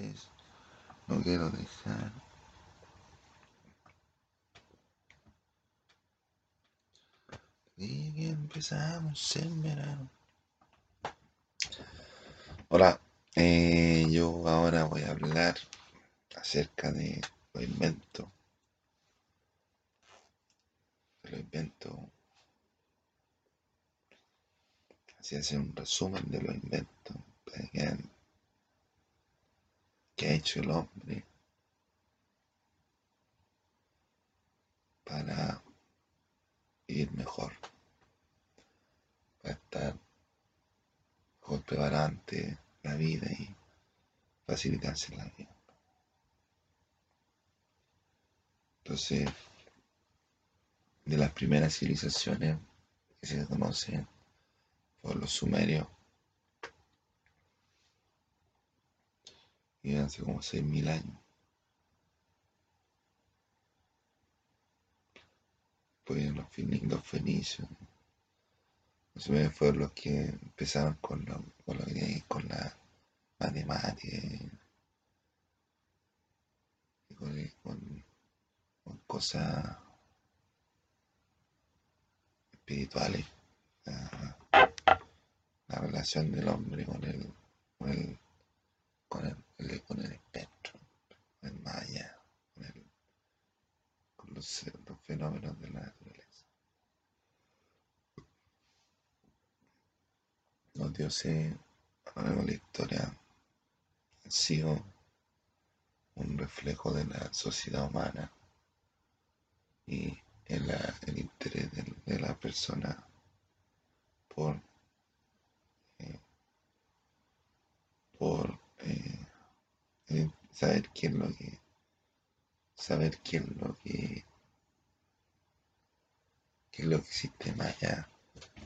antes, no quiero dejar. Y empezamos en verano. Hola, eh, yo ahora voy a hablar acerca de los inventos. De los inventos. Así hacer un resumen de los inventos que ha hecho el hombre para vivir mejor, para estar mejor preparado la vida y facilitarse la vida. Entonces, de las primeras civilizaciones que se conocen por los sumerios, y hace como 6.000 años. Pues los, los fenicios, los fueron los que empezaron con, con, con la matemática y con, con cosas espirituales, la, relación del hombre con el, con el, con el, con el espectro, con el maya, con, el, con los, fenómenos de la naturaleza. Los dioses a lo largo de la historia han sido un reflejo de la sociedad humana y el, el interés de, la persona por, eh, por eh, saber quién lo que saber quién lo que qué es lo que existe más allá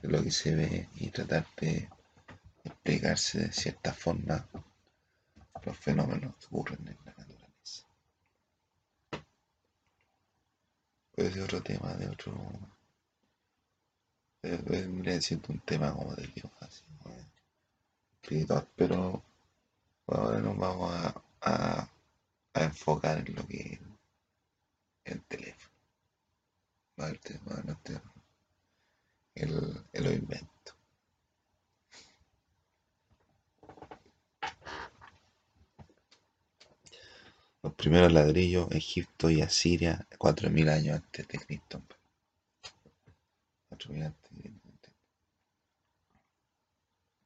de lo que se ve y tratar de explicarse de cierta forma los fenómenos que ocurren en la naturaleza. Puede ser otro tema de otro. Vendría siendo un tema como de Dios, así, espiritual, pero ahora nos vamos a, a, enfocar en lo que es el teléfono. El, el, el invento. Los primeros ladrillos, Egipto y Asiria, 4.000 años antes de Cristo. 4.000 antes de Cristo.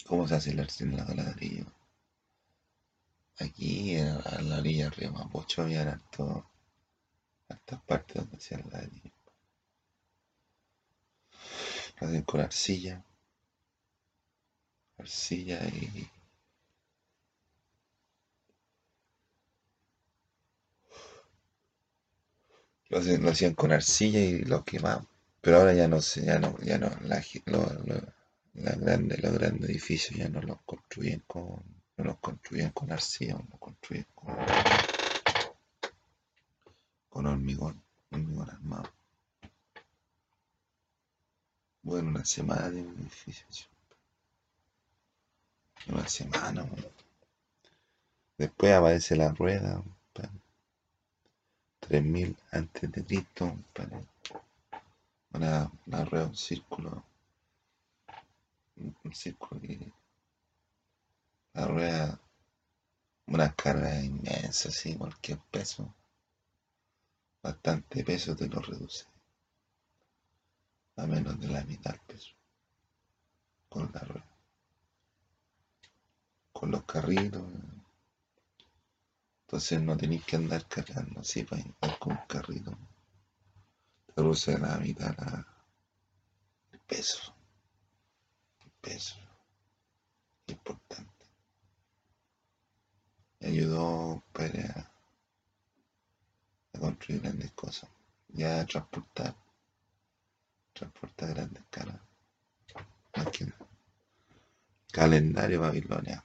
¿Cómo se hace el ladrillo? Aquí en, la orilla del río Mapocho había harto, hartas partes donde hacían ladrillo. Lo hacen con arcilla, arcilla y lo, hacían, lo hacían con arcilla y lo quemaban. Pero ahora ya no sé, ya no, ya no, la, lo, la grande, los grandes edificios ya no los construyen con, no los construyen con arcilla, los construyen con, con hormigón, hormigón armado. Bueno, una semana de un edificio. Una semana. Bueno. Después aparece la rueda. 3000 antes de Cristo. La rueda, un círculo. Un círculo que la rueda, una carga inmensa, así, cualquier peso, bastante peso te lo reduce a menos de la mitad del peso con la rueda. Con los carritos. Entonces no tenéis que andar cargando así para ir con un carrito. Te reduce la mitad la, el peso. El peso. Importante ayudó para a construir grandes cosas y a transportar, transportar grandes caras. Calendario Babilonia.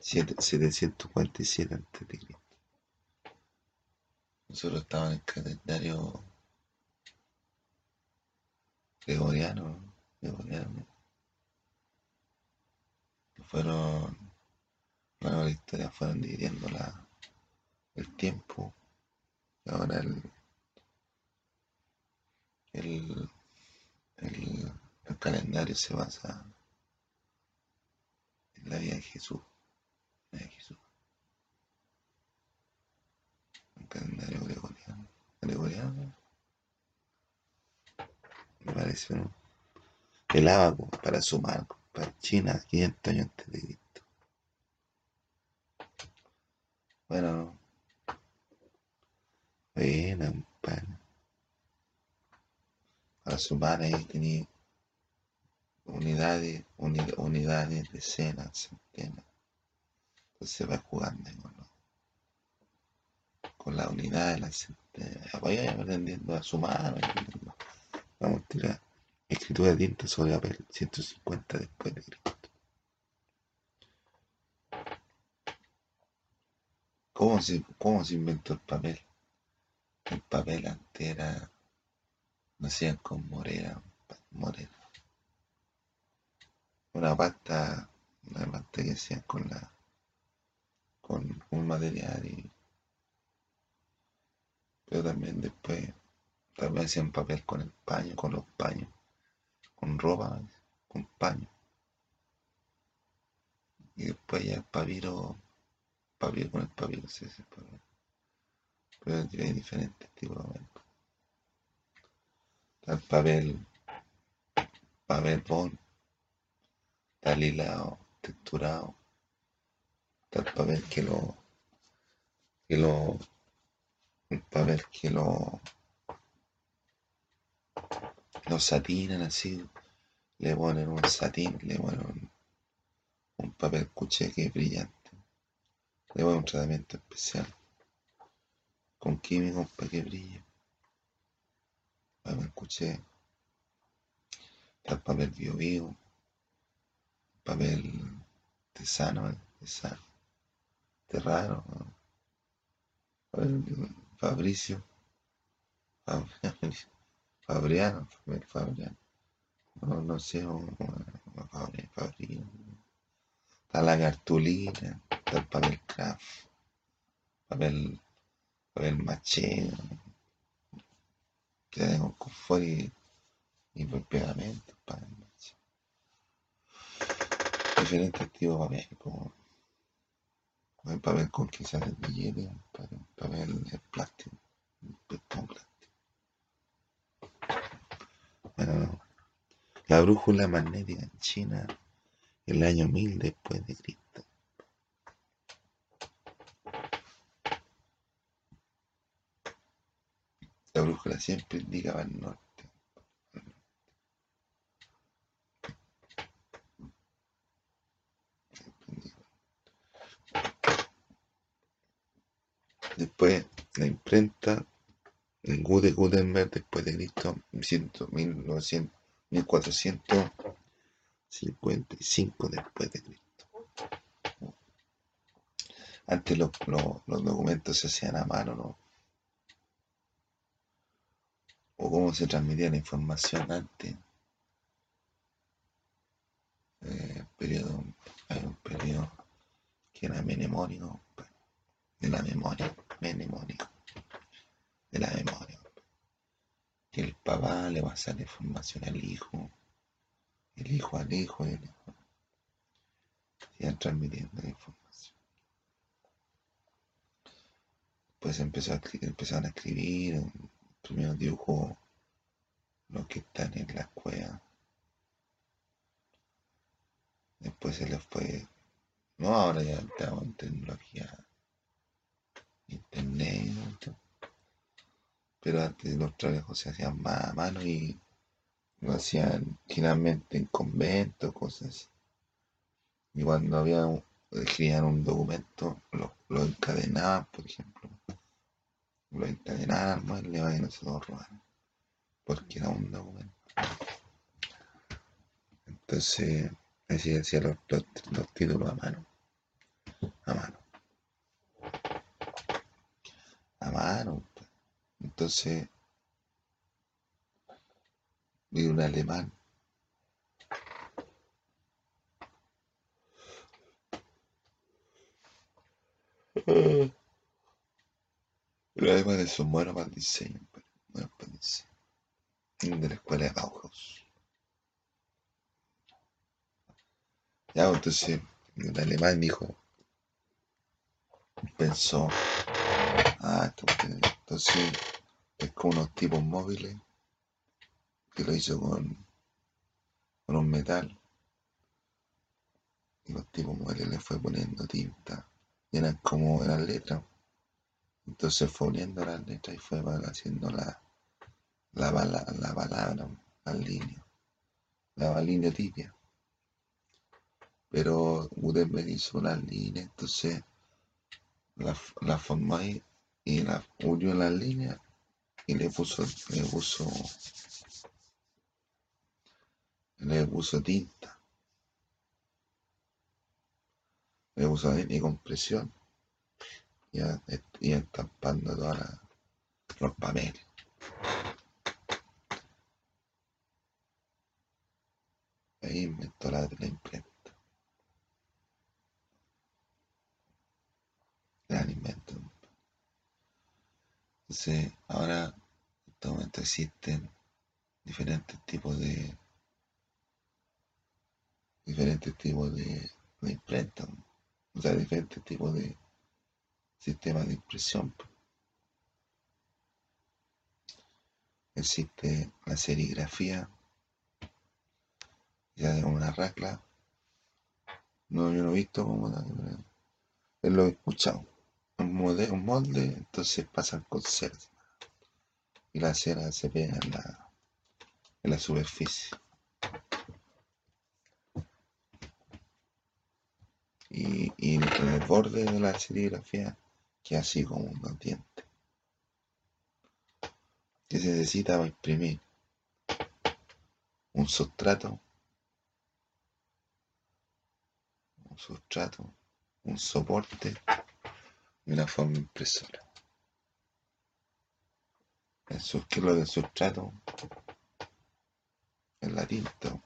747 a.C. Nosotros estábamos en el calendario gregoriano, gregoriano. Fueron Luego la historia fueron dividiendo la, el tiempo. Ahora el, el, el, calendario se basa en la vida de Jesús. La vida de Jesús. El calendario gregoriano. Gregoriano. Me parece ¿no? el abaco para sumar para China 500 años antes de Cristo. Bueno, buena, compadre. Para sumar ahí tenía unidades, uni- unidades, decenas, centenas. Entonces va jugando con, la unidad de las centenas. Voy aprendiendo a sumar. Vamos a tirar escritura de tinta sobre papel 150 después de Cristo. ¿Cómo se, cómo se inventó el papel? El papel antes era, hacían con morera, morera. Una pasta, una pasta que hacían con la, con un material y, pero también después, también hacían papel con el paño, con los paños, con ropa, con paño. Y después ya el papiro, papiro con el papiro, sí, sí, papiro. Pero hay diferentes tipos de papel. Está el papel, papel bond, está texturado, está el papel que lo, que lo, el papel que lo, lo satinan así, le ponen un satín, le ponen un, un papel cuché que es brillante, le ponen un tratamiento especial. Con químicos para que brille. Papel cuché, está el papel bio bio, papel tesano, tesano. Papel Fabricio, Fab- Fabriano, Fabriano, no, no sé, o- o- Fabri- Fabrino. Está la cartulina, el papel craft, papel, papel maché, que tengo confort y, y por pegamento, papel maché. Diferentes tipos de papel, como el papel con sale el billete, un papel, plástico, papel plástico. La brújula magnética en China, el año 1000 después de Cristo. La brújula siempre indicaba el norte. Después la imprenta, en Gude- Gutenberg después de Cristo, 100, 1900, 1455 después de Cristo. Antes los- los documentos se hacían a mano, ¿no? O cómo se transmitía la información antes. Eh, periodo, hay un periodo que era mnemónico, de la memoria, mnemónico, de la memoria. Que el papá le pasa la información al hijo, el hijo al hijo, y el hijo. Iban transmitiendo la información. Pues empezó a, empezaron a escribir, primero dibujó los que están en la cueva. Después se les fue. No, ahora ya estamos en tecnología, internet, pero antes los trabajos se hacían más a mano y lo hacían generalmente en conventos, cosas. Y cuando había escribían un documento, lo, lo encadenaban, por ejemplo. Lo encadenaban al mueble para que no se lo robaran. Porque era un documento. Entonces, así hacía los, los, los títulos a mano. A mano. A mano. pues. Entonces, vi un alemán Pero además de eso, bueno para el diseño, bueno para el diseño. De la escuela de Bauhaus. Ya, entonces, el alemán dijo, pensó, ah, entonces es como unos tipos móviles que lo hizo con, con un metal y los tipos móviles le fue poniendo tinta y eran como eran letras entonces fue uniendo las letras y fue haciendo la la, la palabra la línea la línea tibia. Pero Gutenberg hizo una línea entonces la, la formó ahí y la unió en las líneas y le puso, le puso, le puso tinta, le puso y compresión, ya, ya estampando todos los paneles. Ahí inventó la, la imprenta. Gran invento. Entonces, ahora en este momento existen diferentes tipos de diferentes tipos de, de imprenta, o sea, diferentes tipos de sistemas de impresión. Existe la serigrafía, ya de una racla. No, yo no he visto como es lo he escuchado un molde, un molde entonces pasan con cera. Y la cera se pega en la, en la superficie. Y, y, en el borde de la serigrafía queda así como un diente. Que se necesita para imprimir un sustrato, un sustrato, un soporte de una forma impresora. ¿Qué es lo del sustrato? Es la tinta.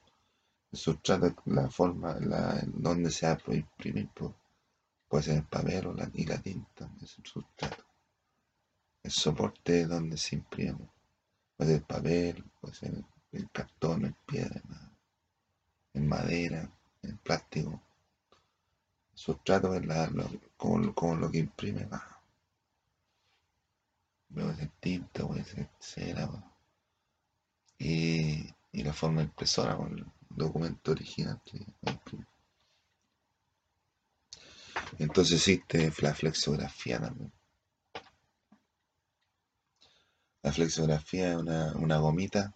El sustrato es la forma la, donde se va a imprimir. Puede ser el papel o la, y la tinta. Es el sustrato. El soporte donde se imprime. Puede ser el papel, puede ser el, cartón, el piedra, en madera, en plástico sustrato es la, lo, como, lo que imprime más. Puede ser tinta, puede ser cera. Y, y, la forma impresora con el documento original que imprime. Entonces existe la flexografía también. La flexografía es una, una gomita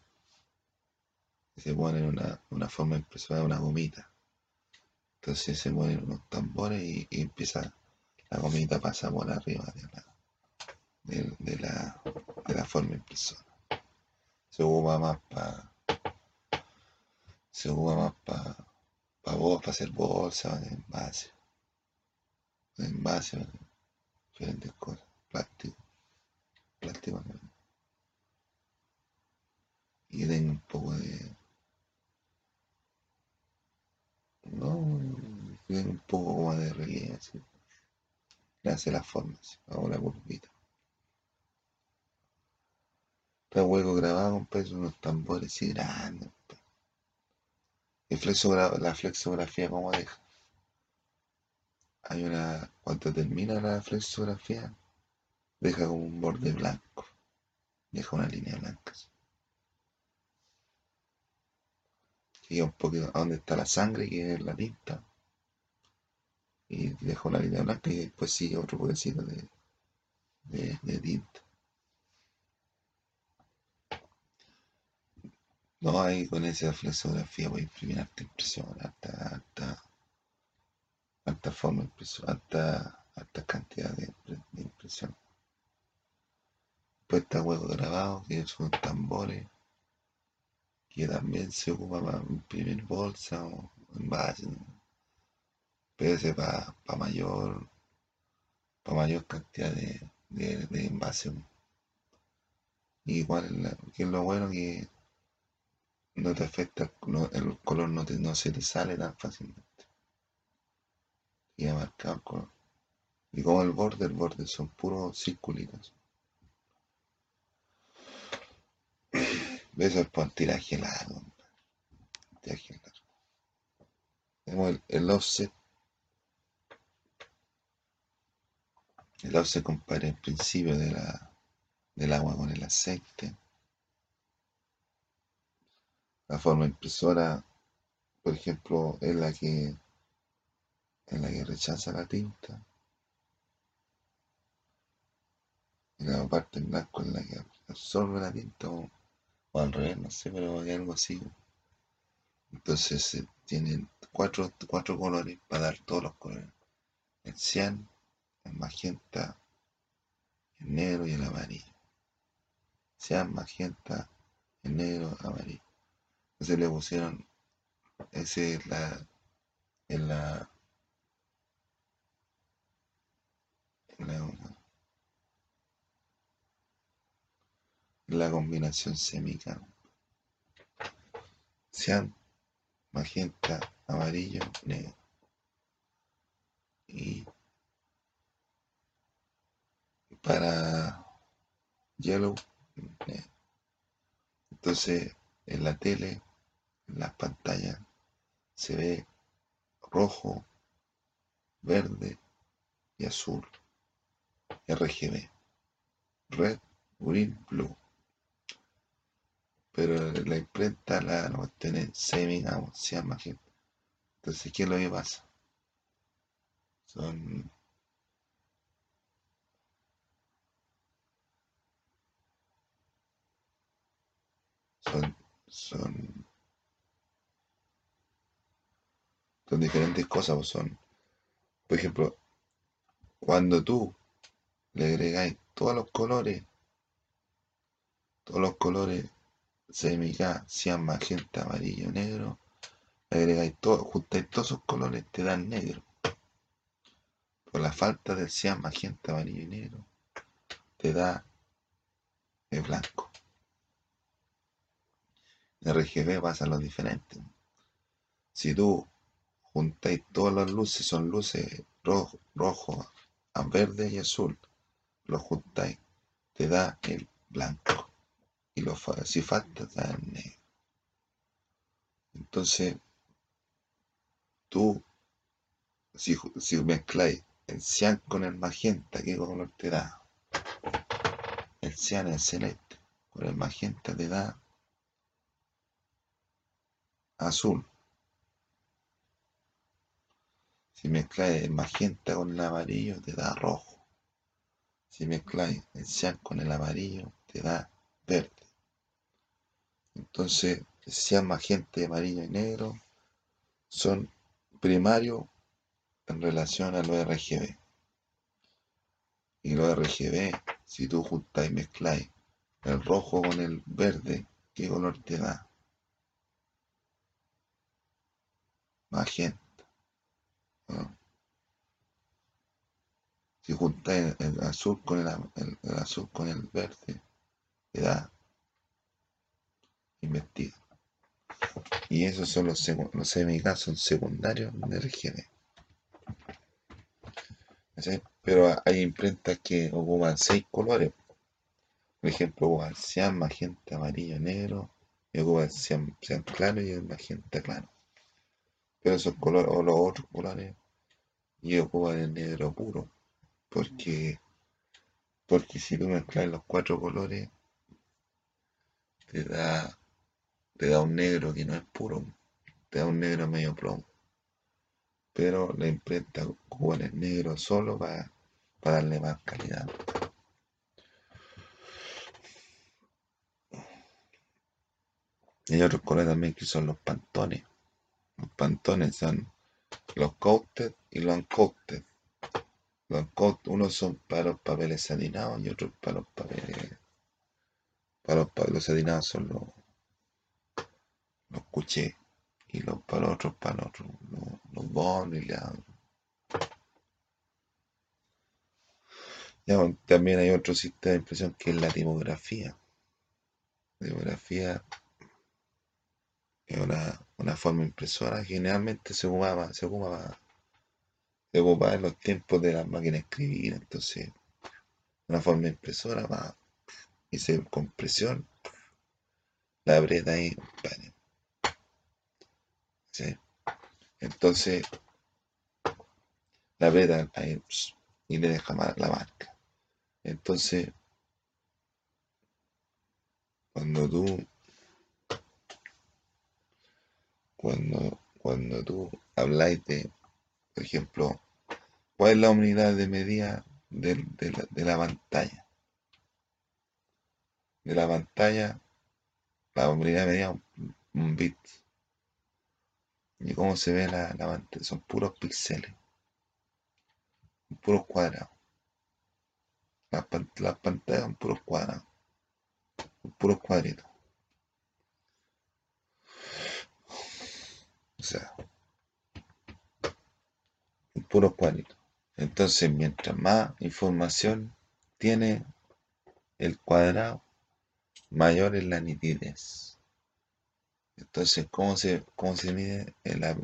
que se pone en una, una forma impresora de una gomita entonces se ponen unos tambores y, empieza, la comida pasa por arriba de la, de, la, de la forma impresora. Se usa más para se usa más para para hacer bolsas, envases, envases, diferentes cosas, plástico, plástico. Y tengo un poco de no, tiene un poco como de relieve, así. Le hace la forma, así, hago la curvita. Está hueco grabado, peso, unos tambores así grandes. Y la flexografía, ¿cómo deja? Hay una, cuando termina la flexografía, deja como un borde blanco, deja una línea blanca. Y un poquito a donde está la sangre, que es la tinta. Y dejo la línea blanca y después sigue otro poquito de, de, tinta. No hay con esa flexografía voy a imprimir alta impresión, alta, alta, alta forma alta, alta cantidad de, impresión. Después está huevo grabado, que son tambores que también se ocupa para imprimir bolsa o envases, pero para mayor, para mayor cantidad de, de, de envases. Igual, que es lo bueno que no te afecta, el color no, no se te sale tan fácilmente. Y ha marcado. Y como el borde, el borde son puros circulitos. Eso es por tiraje largo. Tiraje largo. Tenemos el, el offset. El offset compara el principio de la, del agua con el aceite. La forma impresora, por ejemplo, es la que en la que rechaza la tinta. Y la parte en blanco es la que absorbe la tinta o, al revés, no sé, pero hay algo así. Entonces eh, tienen cuatro, cuatro colores para dar todos los colores. El cian, el magenta, el negro y el amarillo. Cian, magenta, el negro, amarillo. Entonces le pusieron, ese es en la la, combinación semica. Sean magenta, amarillo, negro. Y para yellow, negro. Entonces, en la tele, en las pantallas, se ve rojo, verde y azul. RGB. Red, Green, Blue. Pero la imprenta la no tiene semi, llama Entonces, ¿qué es lo que pasa? Son son, son, son diferentes cosas. Pues son, por ejemplo, cuando tú le agregáis todos los colores, todos los colores semica, cian, magenta, amarillo, negro, le agregáis todo, juntáis todos esos colores, te dan negro. Por la falta del cian, magenta, amarillo y negro, te da el blanco. En RGB pasa lo diferente. Si tú juntáis todas las luces, son luces rojo, rojo, verde y azul, lo juntáis, te da el blanco. Y lo, si falta, te da el negro. Entonces, tú, si, si mezcláis el cian con el magenta, ¿qué color te da? El cian es celeste, con el magenta te da azul. Si mezcláis el magenta con el amarillo, te da rojo. Si mezcláis el cian con el amarillo, te da verde. Entonces, el cian, magenta, amarillo y negro son primarios en relación a los RGB. Y los RGB, si tú juntáis y mezcláis el rojo con el verde, ¿qué color te da? Magenta. Si juntas el, azul con el, azul con el verde, te da investiga. Y esos son los, los son secundarios de RGB. Pero hay imprentas que ocupan seis colores. Por ejemplo, ocupan cian, magenta, amarillo, negro. Y ocupan cian, cian claro y el magenta claro. Pero esos colores, o los otros colores, y ocupan el negro puro porque, porque si tú mezclas los cuatro colores, te da, te da un negro que no es puro, te da un negro medio plomo. Pero la imprenta con el negro solo para, para darle más calidad. Hay otros colores también que son los pantones. Los pantones son los coated y los uncoated. Unos son para los papeles satinados y otros para los papeles. Para los papeles satinados son los, los cuchés. Y los para los otros, para los otros, los, bonos y la. también hay otro sistema de impresión que es la tipografía. La tipografía es una, una forma impresora. Generalmente se ocupaba, se ocupaba se ocupaba en los tiempos de las máquinas de escribir, entonces una forma impresora va y se con presión la aprieta ahí, ¿sí? Entonces la aprieta ahí y le deja la marca. Entonces, cuando tú cuando, cuando tú habláis de, por ejemplo, cuál es la unidad de medida de, la, pantalla. De la pantalla, la unidad de medida un, un bit. ¿Y cómo se ve la, pantalla? Son puros píxeles, puros cuadrados. Las, las pantallas son puros cuadrados, puros cuadritos. O sea, puro cuadrito. Entonces, mientras más información tiene el cuadrado, mayor es la nitidez. Entonces, ¿cómo se, cómo se mide la,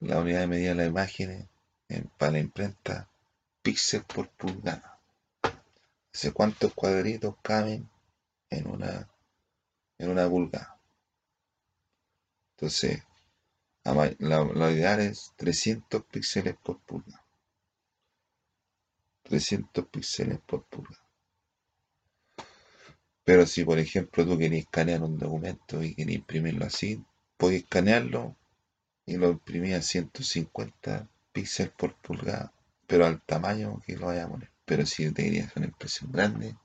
la, unidad de medida de las imágenes para la imprenta? Píxel por pulgada. ¿Cuántos cuadritos caben en una, en una pulgada? Entonces, la, ideal es 300 píxeles por pulgada. 300 píxeles por pulgada. Pero si, por ejemplo, tú querés escanear un documento y querés imprimirlo así, puedes escanearlo y lo imprimir a 150 píxeles por pulgada, pero al tamaño que lo vaya a poner. Pero si te querías una impresión grande,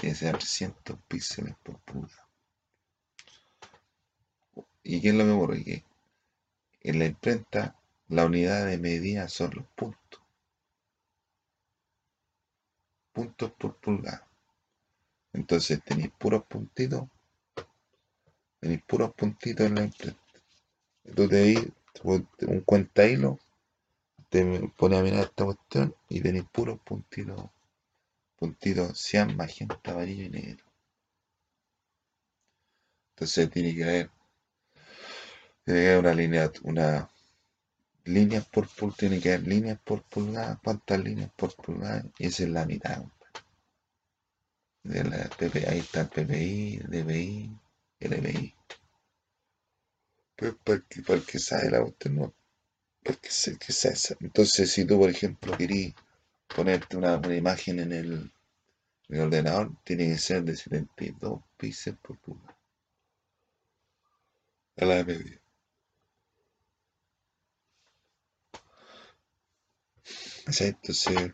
tiene que ser 300 píxeles por pulgada. ¿Y qué es lo que ocurre? Que en la imprenta la unidad de medida son los puntos. Puntos por pulgada. Entonces tenéis puros puntitos. Tenéis puros puntitos en la imprenta. Tú te un cuenta hilo, te pones a mirar esta cuestión y tenéis puros puntitos. Puntitos cian, magenta, amarillo y negro. Entonces tiene que haber tiene que haber una línea, una línea por pulgada, tiene que haber líneas por pulgada, cuántas líneas por pulgada, y esa es la mitad. De la PPI, ahí está el PPI, DPI, EPI. Pero para el, que, sabe la cuestión, no, para el que, que. Entonces, si tú, por ejemplo, querís ponerte una, una imagen en el, en el ordenador, tiene que ser de 72 píxeles por pulgada. A la media. Entonces,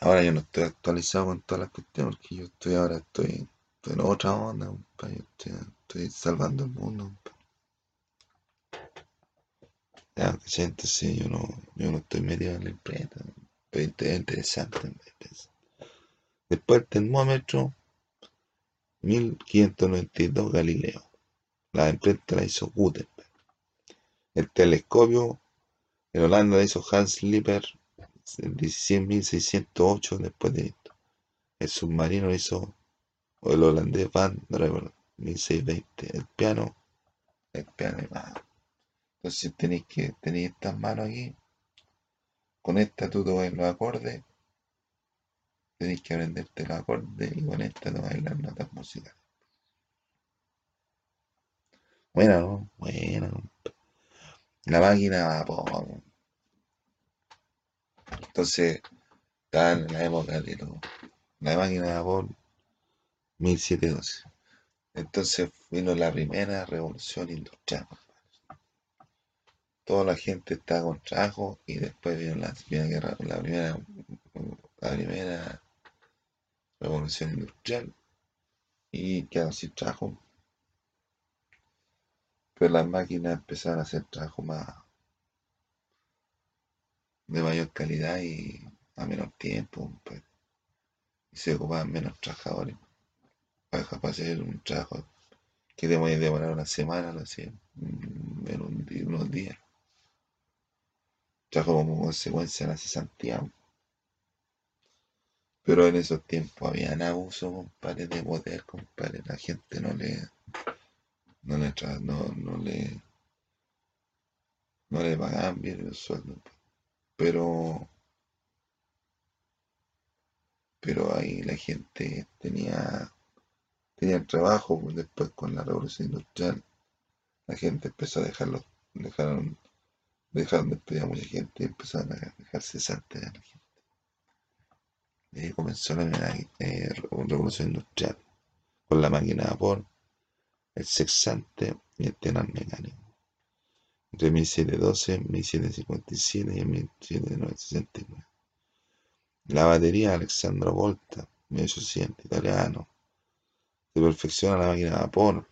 ahora yo no estoy actualizado con todas las cuestiones, porque yo estoy ahora, estoy, en otra onda, estoy, salvando el mundo. Ya, Entonces yo no, yo no estoy metido en la imprenta, pero es interesante. Después el termómetro, 1592 Galileo. La imprenta la hizo Gutenberg. El telescopio en Holanda la hizo Hans Lipper en 1608 después de esto. El submarino hizo el holandés Van Drever 1620. El piano, el piano Entonces tenéis que tener estas manos aquí. Con esta tú te los acordes. Tenéis que aprenderte los acordes y con esta te las notas musicales. Buena, ¿no? La máquina va por... Entonces, está en la época de la máquina de vapor 1712. Entonces vino la primera revolución industrial. Toda la gente estaba con trabajo y después vino la, guerra, la primera, la primera revolución industrial y quedaron sin trabajo las máquinas empezaron a hacer trabajo más de mayor calidad y a menos tiempo, pues, y se ocupaban menos trabajadores. Para, hacer un trabajo que demorar una semana, lo hacían en unos días. Trabajo como consecuencia la cesantía. Pero en esos tiempos había abuso, compadre, de poder, compadre. La gente no le no le, no, no le, no le pagaban bien el sueldo, pero, pero ahí la gente tenía, tenía trabajo, pues, después con la revolución industrial, la gente empezó a dejarlo, dejaron, dejaron de despedir a mucha gente y empezaron a dejar cesante a la gente. Y ahí comenzó la eh, revolución industrial, con la máquina de vapor, el sexante y el tenor mecánico entre 1712, 1757 y 1769. La batería Alexandro Volta, 1800, italiano. Se perfecciona la máquina de vapor,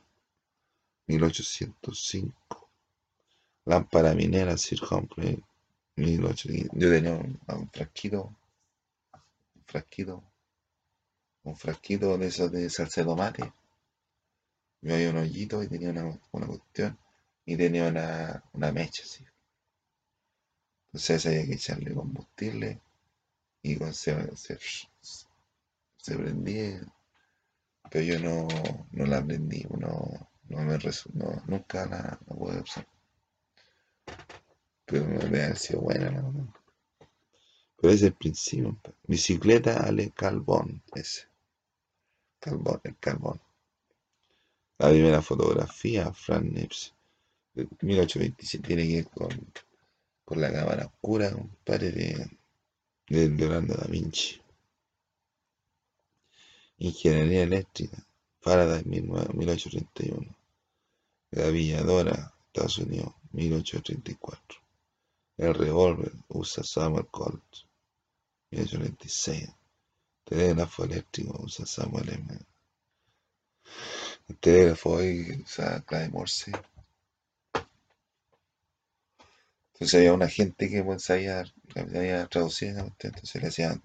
1805. Lámpara minera Sir Humphrey, 1800. Yo tenía un, frasquito, un frasquito, un frasquito de esos de salsa de tomate. Yo había un hoyito y tenía una, una cuestión y tenía una, una mecha así. Entonces había que echarle combustible y con, se, se, prendía. Pero yo no, no la prendí, no, no me no, nunca la, pude usar. Pero me había sido buena ¿no? Pero ese es el principio. Bicicleta Ale Carbón, ese. Carbón, el carbón. La primera fotografía, Fran Nips. 1827 tiene que ver con, con la cámara oscura, compadre, de, de Leonardo da Vinci. Ingeniería eléctrica, Faraday 1831. La Villadora, Estados Unidos, 1834. El revólver usa Samuel Colt, 1826. Telégrafo eléctrico usa Samuel M. El telégrafo hoy usa Clay Morse, Entonces había una gente que pues, sabía, sabía traducir, entonces le hacían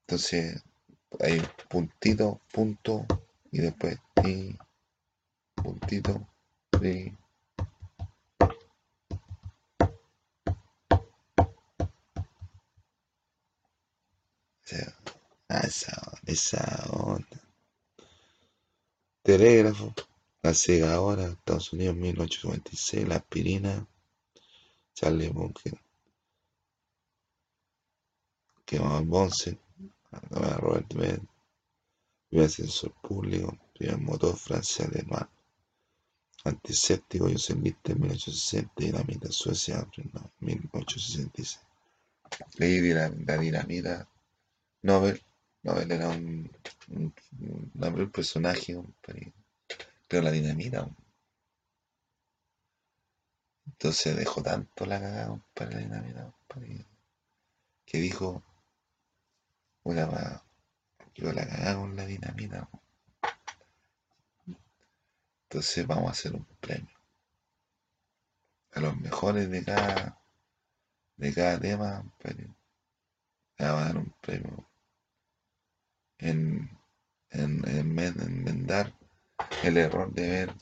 entonces hay puntito, punto y después ti, puntito, ti. Ah, esa, esa onda. Telégrafo, la segadora, Estados Unidos 1896, la aspirina, Charlie Bunker, que más Bonsen, Robert Med, primer ascensor público, primer motor francés alemán, antiséptico Liste en 1860 y dinamita Suecia en 1866. Leí de la, dinamita Nobel, Nobel era un, un, un, personaje, pero la dinamita, entonces dejó tanto la cagada, para la dinamita, que dijo, una yo la cagada con la dinamita. Entonces vamos a hacer un premio. A los mejores de cada, de cada tema, le vamos a dar un premio en, en, en, enmendar el error de haber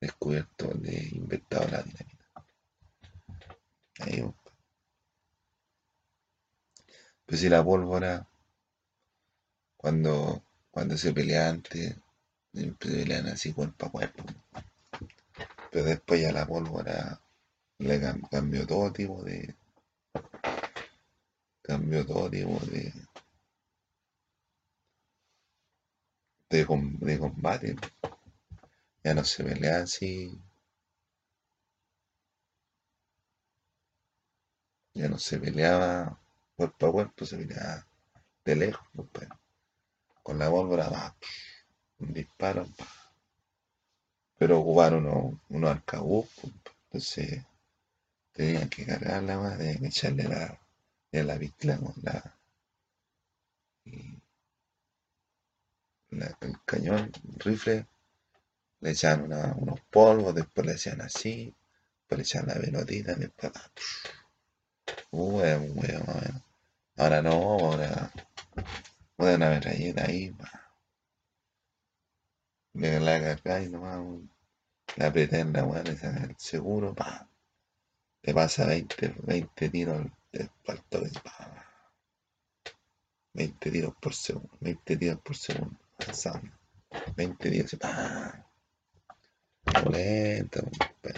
descubierto, de inventado la dinamita. Ahí, pues si la pólvora, cuando, cuando se pelean antes, se pelean así cuerpo a cuerpo. Pero después ya la pólvora le cambió todo tipo de. Cambió todo tipo de. De, de combate. Ya no se pelea así. Ya no se peleaba. Cuerpo a cuerpo, se peleaba de lejos, pues, con la pólvora va, un disparo, pero ocuparon unos, unos arcabuz, pues, entonces tenían que cargar la más, tenían que echarle la, de la bicla con el cañón, el rifle, le echaban unos polvos, después le hacían así, después le echaban la pelotita, después Uh, Ahora no, ahora. A una metralleta ahí, Le la carga y nomás. La apreté en la weá, le saca el seguro, pa. Le pasa 20, 20 tiros del parto, pa. 20 tiros por segundo, 20 tiros por segundo, avanzando. 20 tiros, pa. Lento, pa.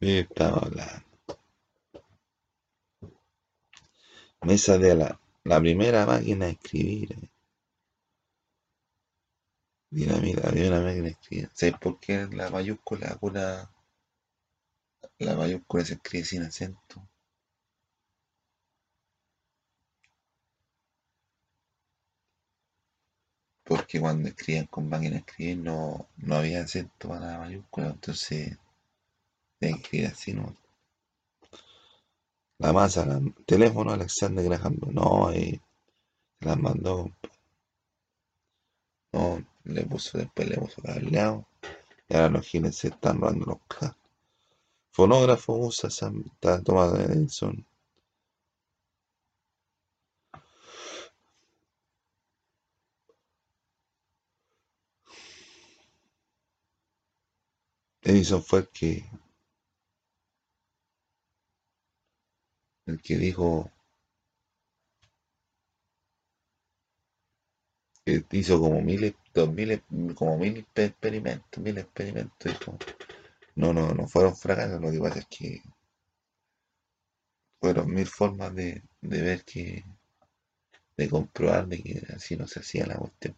estaba hablando? Mesa de la, la primera máquina de escribir. Eh. Dinamita, había una máquina de escribir. ¿Sabes por qué la mayúscula, la, la mayúscula se escribe sin acento? Porque cuando escribían con máquina escribir no, no había acento para la mayúscula, entonces tenían que escribir así, ¿no? La masa, el teléfono Alexander Graham, no, ahí se las mandó, no, le puso, después le puso cableado, y ahora los giles se están robando los cables. Fonógrafo usa esa toma de Edison Edison fue el que el que dijo que hizo como miles, dos miles, como mil experimentos, mil experimentos y no, no, no fueron fracasos, lo que pasa es que fueron mil formas de, de ver que, de comprobar de que así no se hacía la cuestión.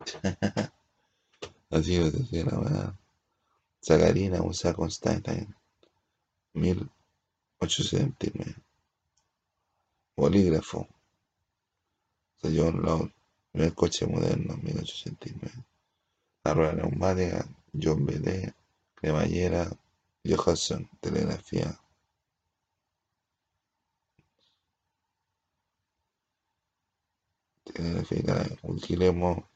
así no se hacía la verdad. Sagarina usa Constantine, 1879. Bolígrafo. John Law, primer coche moderno, 1869. La rueda neumática, John B.D. Cremallera, Johansson, telegrafía. Telegrafía, Guillermo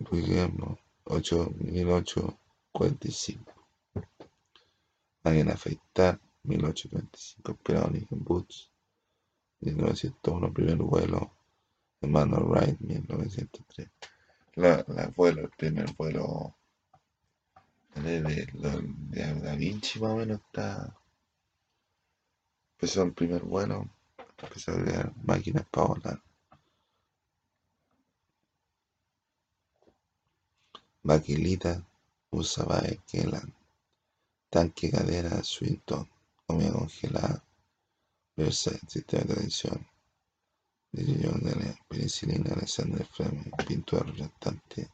Guillermo, 1845. Máquina afeitar, 1845. Pironic Boots, 1901. Primer vuelo, Emmanuel Wright, 1903. La, la vuelo, el primer vuelo de, de, de, Da Vinci más o menos está. Empezó el primer vuelo, empezó a crear máquinas para volar. Baquelita usaba Kelan, tanque cadera Swinton, comida congelada, Versailles, sistema de tradición, de la penicilina, Alexander Fleming, pintura restante,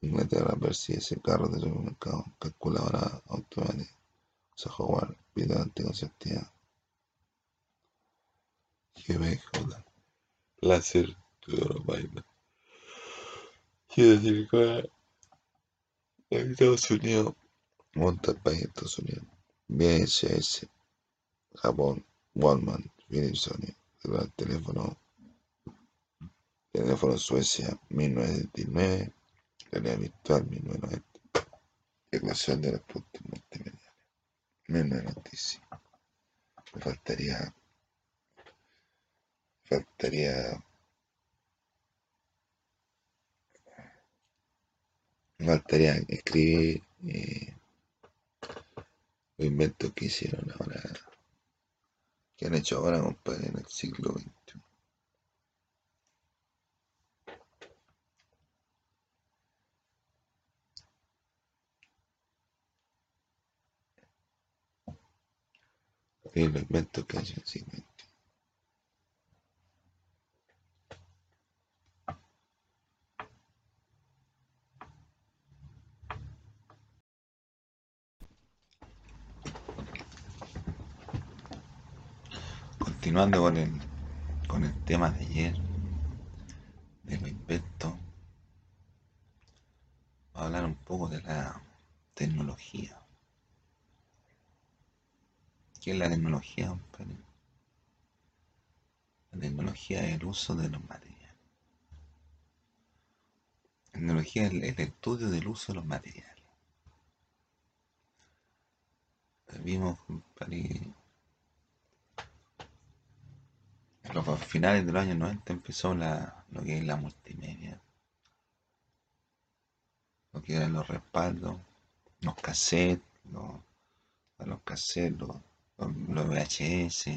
Inglaterra, ese carro de supermercado, calculadora automática, Howard, vida anticonceptiva, Quebec, láser, todo baila. Quiere decir que Estados Unidos, monta el país de Estados Unidos, BSS, Japón, Walmart, Philips, Sony, el teléfono, teléfono Suecia, 1979, realidad virtual, 1990, ecuación de los puntos multimediales, 1995. Me faltaría, faltaría Me faltaría escribir eh, los inventos que hicieron ahora, que han hecho ahora, compadre, en el siglo XXI. Y los inventos que han hecho. Continuando con el, con el tema de ayer, de los inventos, voy a hablar un poco de la tecnología. ¿Qué es la tecnología, La tecnología es el uso de los materiales. La tecnología es el, estudio del uso de los materiales. Vimos, los finales de los años 90 empezó la, lo que es la multimedia, lo que eran los respaldos, los cassettes, los, los cassettes, los, los, VHS,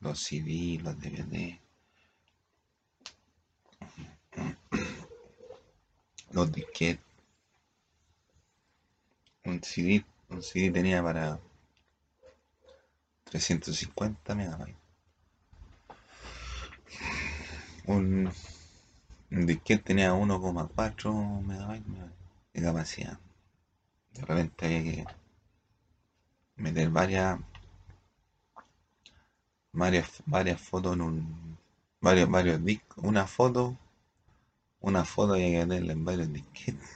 los CD, los DVD. los disquetes. Un CD, un CD tenía para 350 megabytes. Un, un disquete tenía 1,4 megabytes de capacidad. De repente había que meter varias varias, varias fotos en un varios, varios discos, una foto, una foto había que meterla en varios disquetes.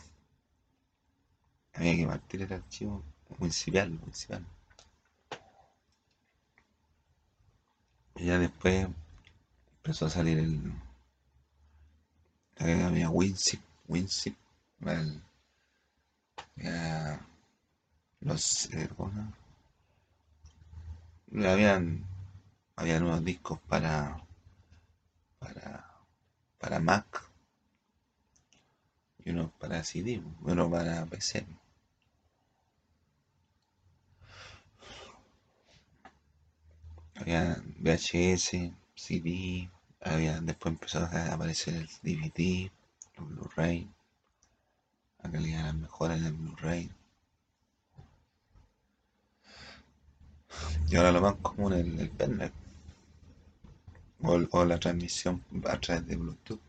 Había que partir el archivo municipal, municipal. Y ya después empezó a salir el. Había WinZip, WinZip, el, los. Eh, habían, habían unos discos para, para, para Mac y uno para CD, uno para PC. Había VHS, CD, había, después empezó a aparecer el DVD, los Blu-ray, la calidad era mejor en el Blu-ray. Y ahora lo más común es el, el pendrive. O, o, la transmisión a través de Bluetooth.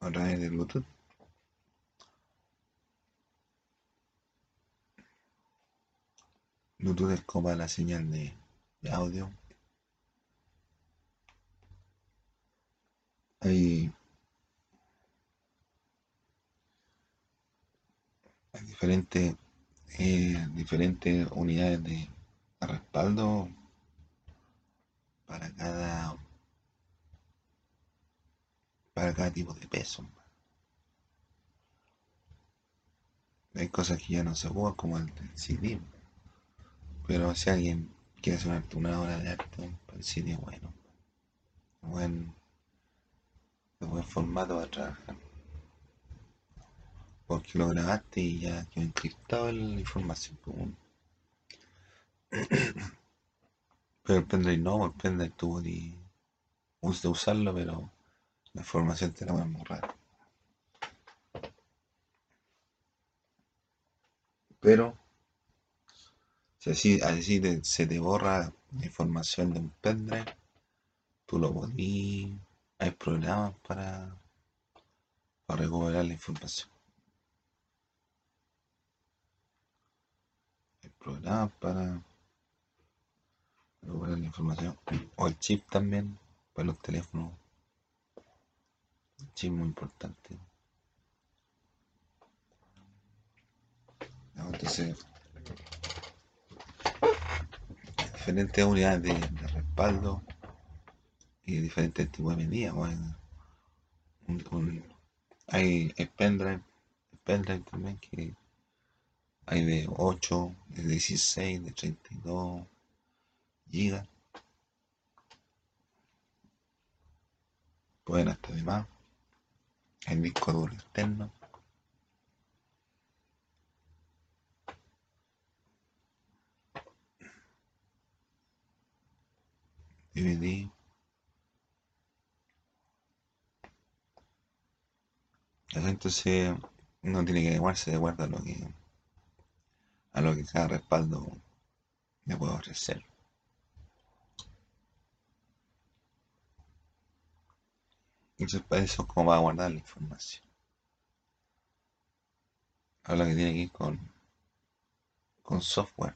A través de Bluetooth. Bluetooth es como la señal de, audio. Hay, diferentes, eh, diferentes unidades de respaldo para cada para cada tipo de peso. Hay cosas que ya no se usan como el CD. Pero si alguien quiere hacer una obra de arte, bueno. Buen, buen formato para trabajar. Porque lo grabaste y ya quedó encriptado en la información común. Pero el pendrive no, el pendrive tuvo de usarlo, pero la información te la van a borrar. Pero así, así te, se te borra la información de un pendrive, tú lo podís. Hay programas para, para recuperar la información. Hay programas para recuperar la información. O el chip también, para los teléfonos. El chip muy importante. Diferentes unidades de, respaldo y diferentes tipos de medidas. Bueno, hay, hay pendrive, pendrive también que hay de 8, de 16, de 32 gigas. Pueden hasta de más. Hay disco duro externo. DVD. Entonces uno tiene que adecuarse de acuerdo a lo que a lo que cada respaldo le puede ofrecer. Entonces para eso es como va a guardar la información. Habla que tiene que ir con, con software.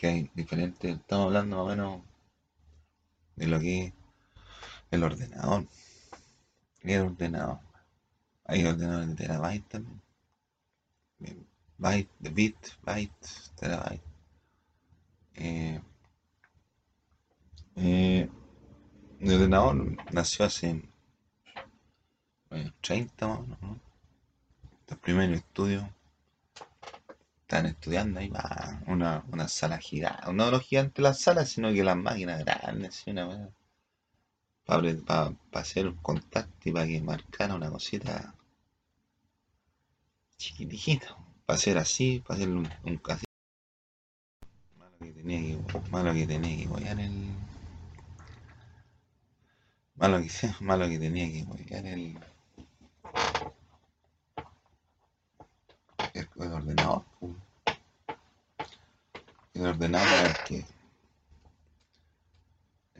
Que hay diferentes, estamos hablando más o menos de lo que es el ordenador. El ordenador. Hay ordenadores de terabyte también. De bit, byte, terabyte. Eh, eh, el ordenador nació hace bueno, 30 ¿no? Los primeros estudios están estudiando ahí va una, una sala gigante, no no gigante las salas, sino que las máquinas grandes, una para, para, para hacer un contacto y para que marcara una cosita chiquitita, para hacer así, para hacer un, un casi. Malo que tenía que, malo que tenía que guayar el. Malo que, malo que tenía que guayar el. El, el ordenador. El ordenador es que.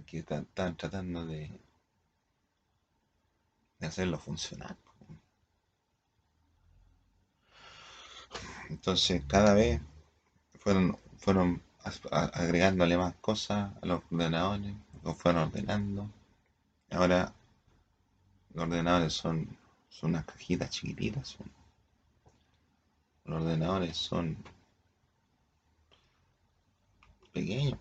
Que están tratando de. de hacerlo funcionar. Entonces cada vez fueron, fueron agregándole más cosas a los ordenadores, los fueron ordenando. Ahora los ordenadores son, son unas cajitas chiquititas. son- los ordenadores son pequeños.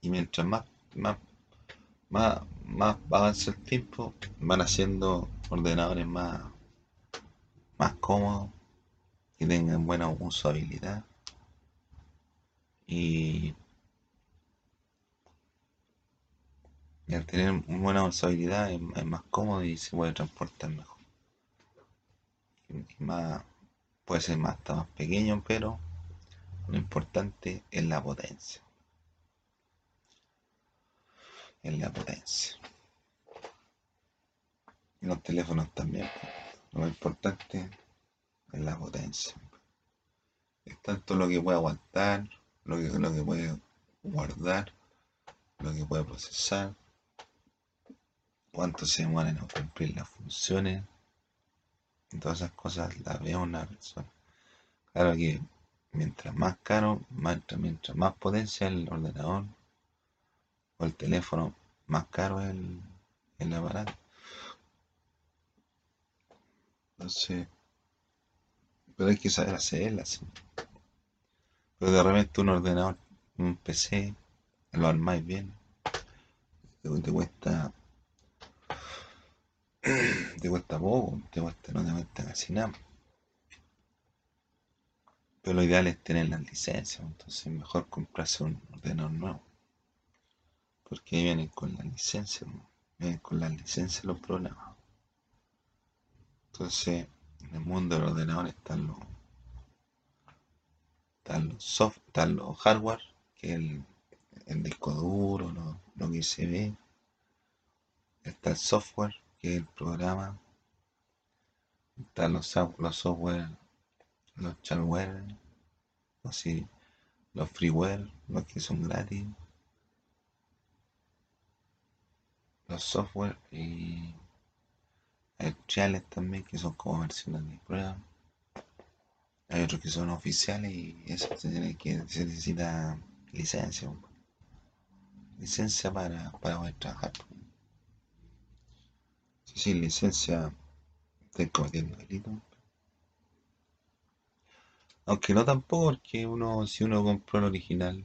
Y mientras más, más, más, más avanza el tiempo, van haciendo ordenadores más, más cómodos, que tengan buena usabilidad. Y, al tener buena usabilidad es más cómodo y se puede transportar mejor. Más, puede ser más, más pequeño, pero lo importante es la potencia. Es la potencia. Y los teléfonos también. Lo importante es la potencia. Es tanto lo que puede aguantar, lo que, lo que puede guardar, lo que puede procesar, cuánto se demoran en cumplir las funciones. Todas esas cosas las ve una persona. Claro que mientras más caro, más- mientras más potencia el ordenador o el teléfono, más caro el, el aparato. Entonces, pero hay que saber hacerlas. Pero de repente un ordenador, un PC, lo armáis bien, te cuesta, te cuesta poco, te cuesta, no te cuesta casi nada. Pero lo ideal es tener las licencias, entonces mejor comprarse un ordenador nuevo. Porque ahí vienen con las licencias, vienen con las licencias los programas. Entonces, en el mundo del ordenador están los, están los soft, están los hardware, que es el, el disco duro, lo, lo que se ve. Está el software, el programa. Están los, los software, los shareware, así, los freeware, los que son gratis. Los software y hay trials también, que son como versiones de prueba. Hay otros que son oficiales y eso se tiene que, se necesita licencia. Licencia para, para poder trabajar. Sin licencia estoy cometiendo delito. Aunque no tampoco, porque uno, si uno compró el original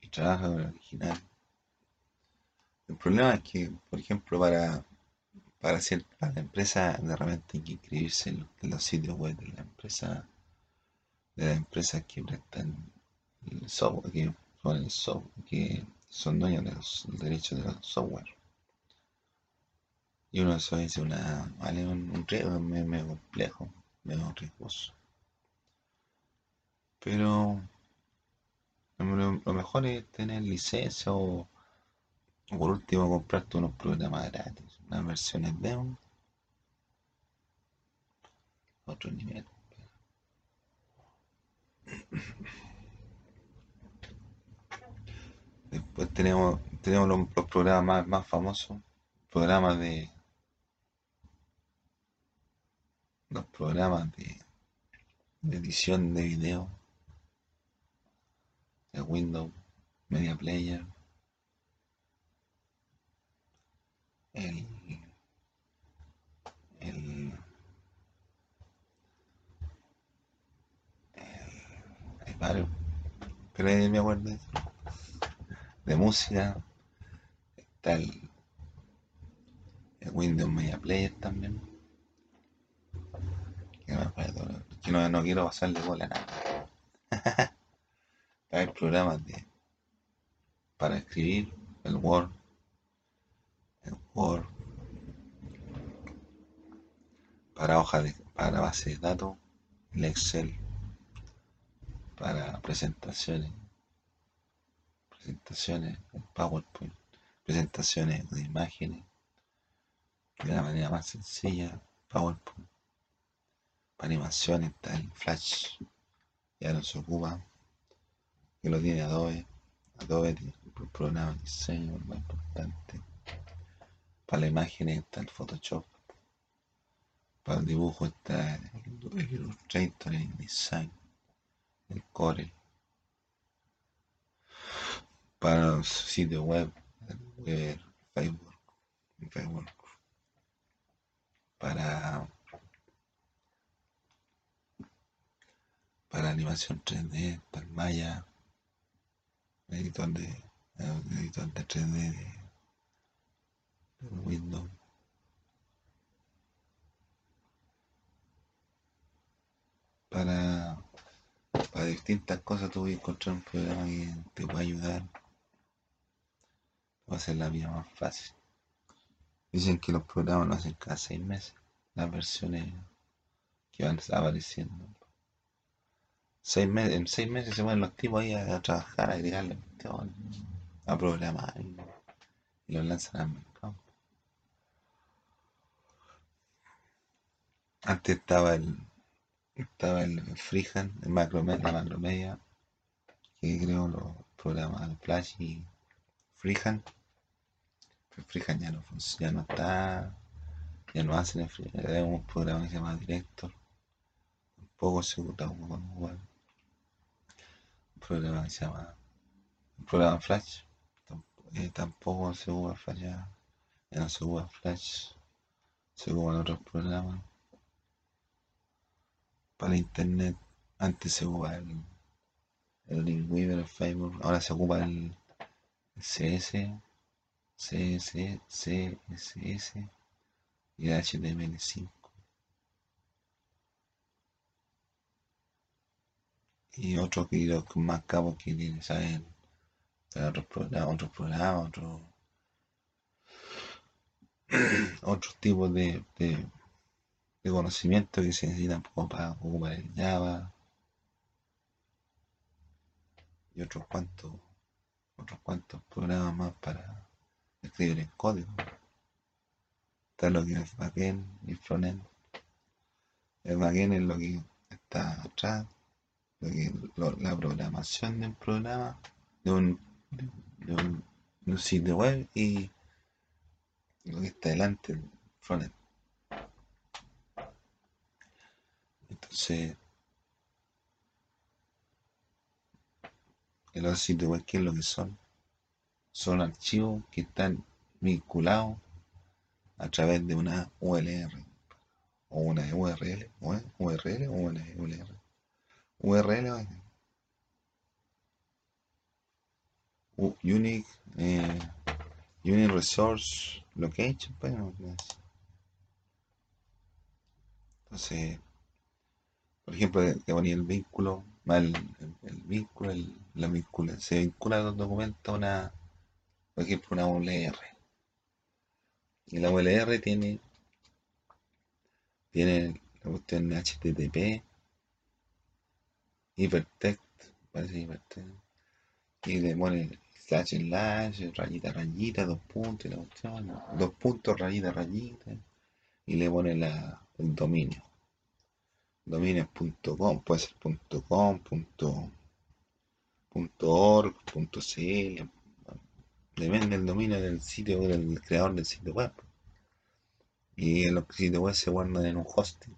y trabaja con el original. El problema es que, por ejemplo, para, para hacer para la empresa, de repente hay que inscribirse en los, sitios web de la empresa, de las empresas que prestan el software, que son el software, que son dueños de los derechos de los software. Y uno eso es una, vale, un, un riesgo medio, medio complejo, medio riesgoso. Pero lo, mejor es tener licencia o, o por último comprarte unos programas gratis, unas versiones demo, otro nivel. Después tenemos, tenemos los, los programas más, famosos, programas de los programas de, de edición de video, el Windows Media Player, el, el, hay varios, pero me acuerdo de, de música, está el, el Windows Media Player también, que no no quiero pasarle bola a nada. Hay programas de, para escribir, el Word, el Word, para hoja de, para base de datos, el Excel, para presentaciones, presentaciones, el PowerPoint, presentaciones de imágenes, de la manera más sencilla, PowerPoint, para animaciones, tal, Flash, ya no se ocupa, que lo tiene Adobe, Adobe el programa de diseño, más importante, para la imagen está el Photoshop, para el dibujo está el Illustrator, el InDesign, el Corel. Para los sitios web, el Facebook, Facebook. Para, para animación 3D, para Maya, editor de, editor de 3D de, Windows. para, para distintas cosas tú voy a encontrar un programa que te pueda ayudar. Va a ser la vida más fácil. Dicen que los programas lo hacen cada seis meses. Las versiones que van apareciendo. Seis meses, en seis meses se van los tipos ahí a, trabajar, a agregarle a programar y, y los lanzan al mercado. Antes estaba el, estaba el Freehand, el macromedia, la macromedia, que creo los programas Flash y Freehand. Freehand ya no funciona, ya no está, ya no hacen el Freehand. Hay un programa que se llama Director. Un poco se usa con igual. Un programa que se llama, un programa Flash. Eh, tampoco se usa Flash ya, ya no se usa Flash. Se otros programas para internet. Antes se ocupaba el, el Dreamweaver, el Facebook, ahora se ocupa el CS, CS, CSS y el HTML5. Y otro que los más cabos que tiene, ¿saben? Otros programas, otros programas, otros tipos de, de conocimiento que se necesitan para ocupar el Java y otros cuantos otros cuantos programas más para escribir en código. Está lo que es backend y frontend. El backend es lo que está atrás, lo que, la programación de un programa, de un, de un, sitio web y lo que está delante, el frontend. Entonces, los sitios web, ¿qué es lo que son? Son archivos que están vinculados a través de una ULR o una URL, URL o una URL. URL Unique, eh, Unique Resource Location, pues, entonces por ejemplo, que ponía el vínculo, el, el, vínculo, el, la vincula, se vincula los documentos una, por ejemplo, una ULR. Y la ULR tiene, tiene la cuestión HTTP, hypertext, parece hypertext, y le pone slash slash, rayita rayita, dos puntos, y la cuestión, dos puntos, rayita rayita, y le pone la, el dominio dominios.com, puede ser .com, .org, .cl, depende del dominio del sitio del creador del sitio web. Y los sitios web se guardan en un hosting.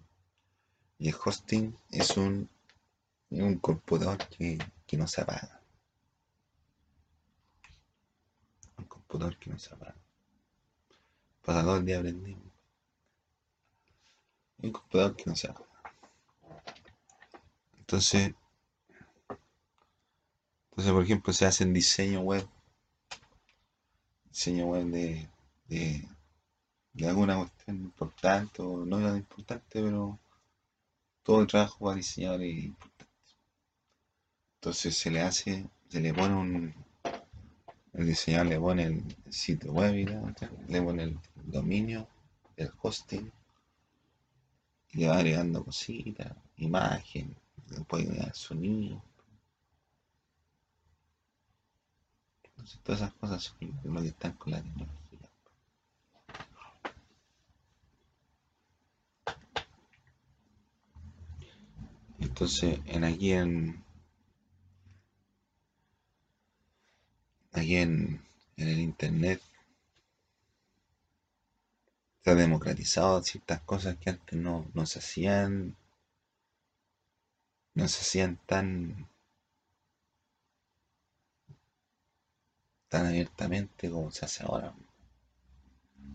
Y el hosting es un, un computador que, que no se apaga. Un computador que no se apaga. Pasa todo el día aprendiendo. Un computador que no se apaga. Entonces, entonces, por ejemplo, se hacen diseño web, diseño web de, de, alguna cuestión importante o no tan importante, pero todo el trabajo para diseñador es importante. Entonces se le hace, se le pone un, el diseñador le pone el sitio web, le pone el dominio, el hosting, le va agregando cositas, imagen, puede agregar sonido. Entonces todas esas cosas son lo que están con la tecnología. Entonces, en aquí en aquí en, en el internet se ha democratizado ciertas cosas que antes no, no se hacían no se hacían tan abiertamente como se hace ahora.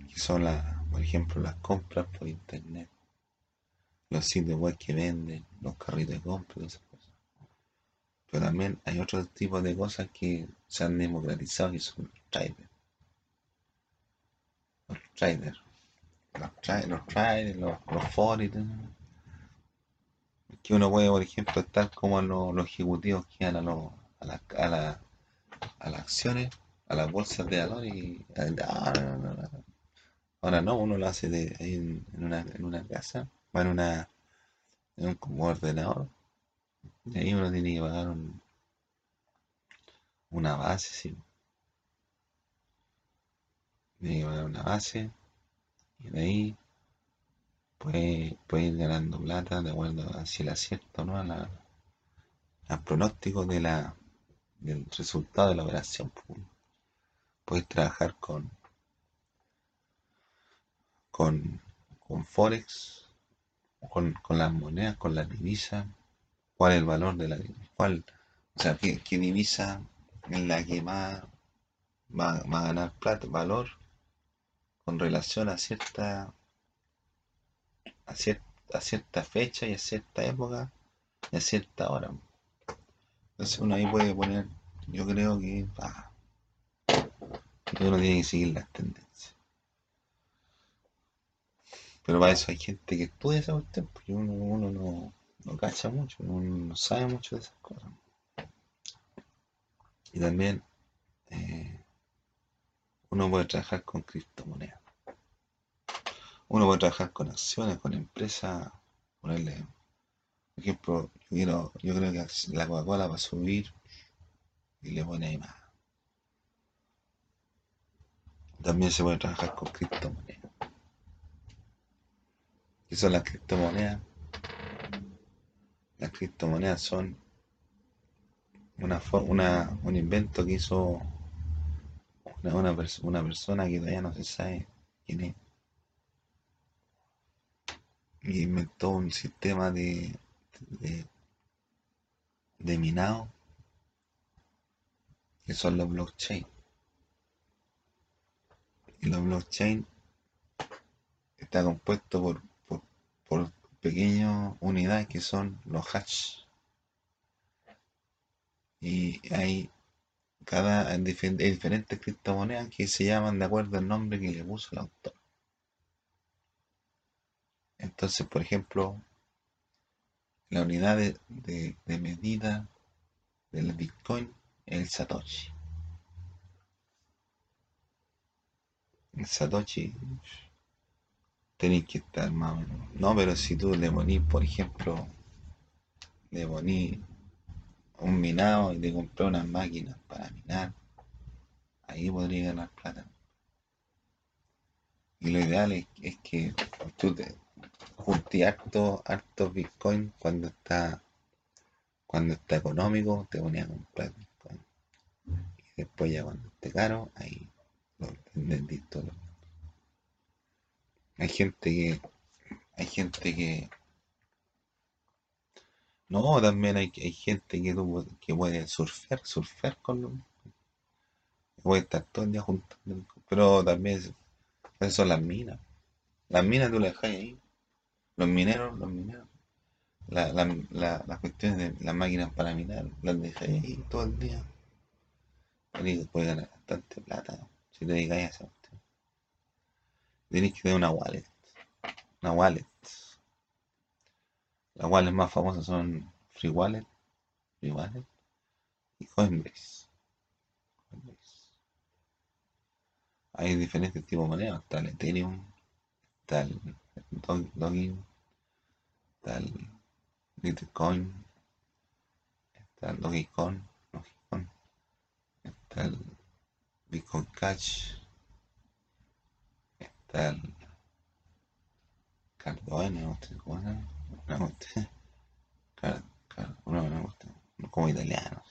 Que son las por ejemplo las compras por internet los sitios web que venden los carritos de compra y esas cosas. Pero también hay otros tipos de cosas que se han democratizado y son los traders los traders los traders los, los, los que uno puede, por ejemplo, estar como los, ejecutivos que van a, los, a, la, a, la, a las acciones, a las bolsas de valores y ah, ahora no, uno lo hace de, ahí en, una, en una casa, va en una en un ordenador y ahí uno tiene que pagar un, una base, sí. Tiene que pagar una base y de ahí puede, ir ganando plata de acuerdo a si el acierto no a la, al pronóstico de la, del resultado de la operación. Puedes trabajar con, con, con Forex, con, con las monedas, con la divisa, cuál es el valor de la divisa, cuál, o sea, qué, qué divisa es la que más va, va a ganar plata, valor con relación a cierta a, cierta fecha y a cierta época y a cierta hora. Entonces uno ahí puede poner, yo creo que uno tiene que seguir las tendencias. Pero para eso hay gente que estudia esa cuestión, porque uno, uno no, no cacha mucho, uno no sabe mucho de esas cosas. Y también eh, uno puede trabajar con criptomonedas. Uno puede trabajar con acciones, con empresas, ponerle, por ejemplo, yo, yo creo que la Coca-Cola va a subir y le pone ahí más. También se puede trabajar con criptomonedas. ¿Qué son las criptomonedas? Las criptomonedas son una, una, un invento que hizo una, una, una persona que todavía no se sabe quién es inventó un sistema de, de, minado que son los blockchain. Y los blockchain está compuesto por, por, por pequeñas unidades que son los hash. Y hay cada diferentes criptomonedas que se llaman de acuerdo al nombre que le puso el autor. Entonces, por ejemplo, la unidad de, medida del Bitcoin es el Satoshi. El Satoshi tenéis que estar más o menos. No, pero si tú le ponís, por ejemplo, le ponís un minado y te compré unas máquinas para minar, ahí podría ganar plata. Y lo ideal es, es que tú te, junté harto, harto Bitcoin cuando está cuando está económico te ponía a comprar Bitcoin. Y después ya cuando esté caro ahí lo vendí todo. Hay gente que hay gente que no también hay, hay gente que, que puede surfear surfear con los puede estar todo el día juntando pero también esas son las minas. Las minas tú las dejas ahí los mineros, los mineros, la, la, la, las cuestiones de las máquinas para minar, las dejáis ahí todo el día. Y puedes ganar bastante plata si te dedicáis a esa cuestión. Tenéis que tener una wallet. Una wallet. Las wallets más famosas son Free Wallet, Free Wallet y Coinbase. Hay diferentes tipos de monedas. Está el Ethereum, está el Dogin, está el Bitcoin, está el Dogecoin, Dogecoin está el Bitcoin Cash, está el Cardone, no sé cómo car, no, no, como italianos.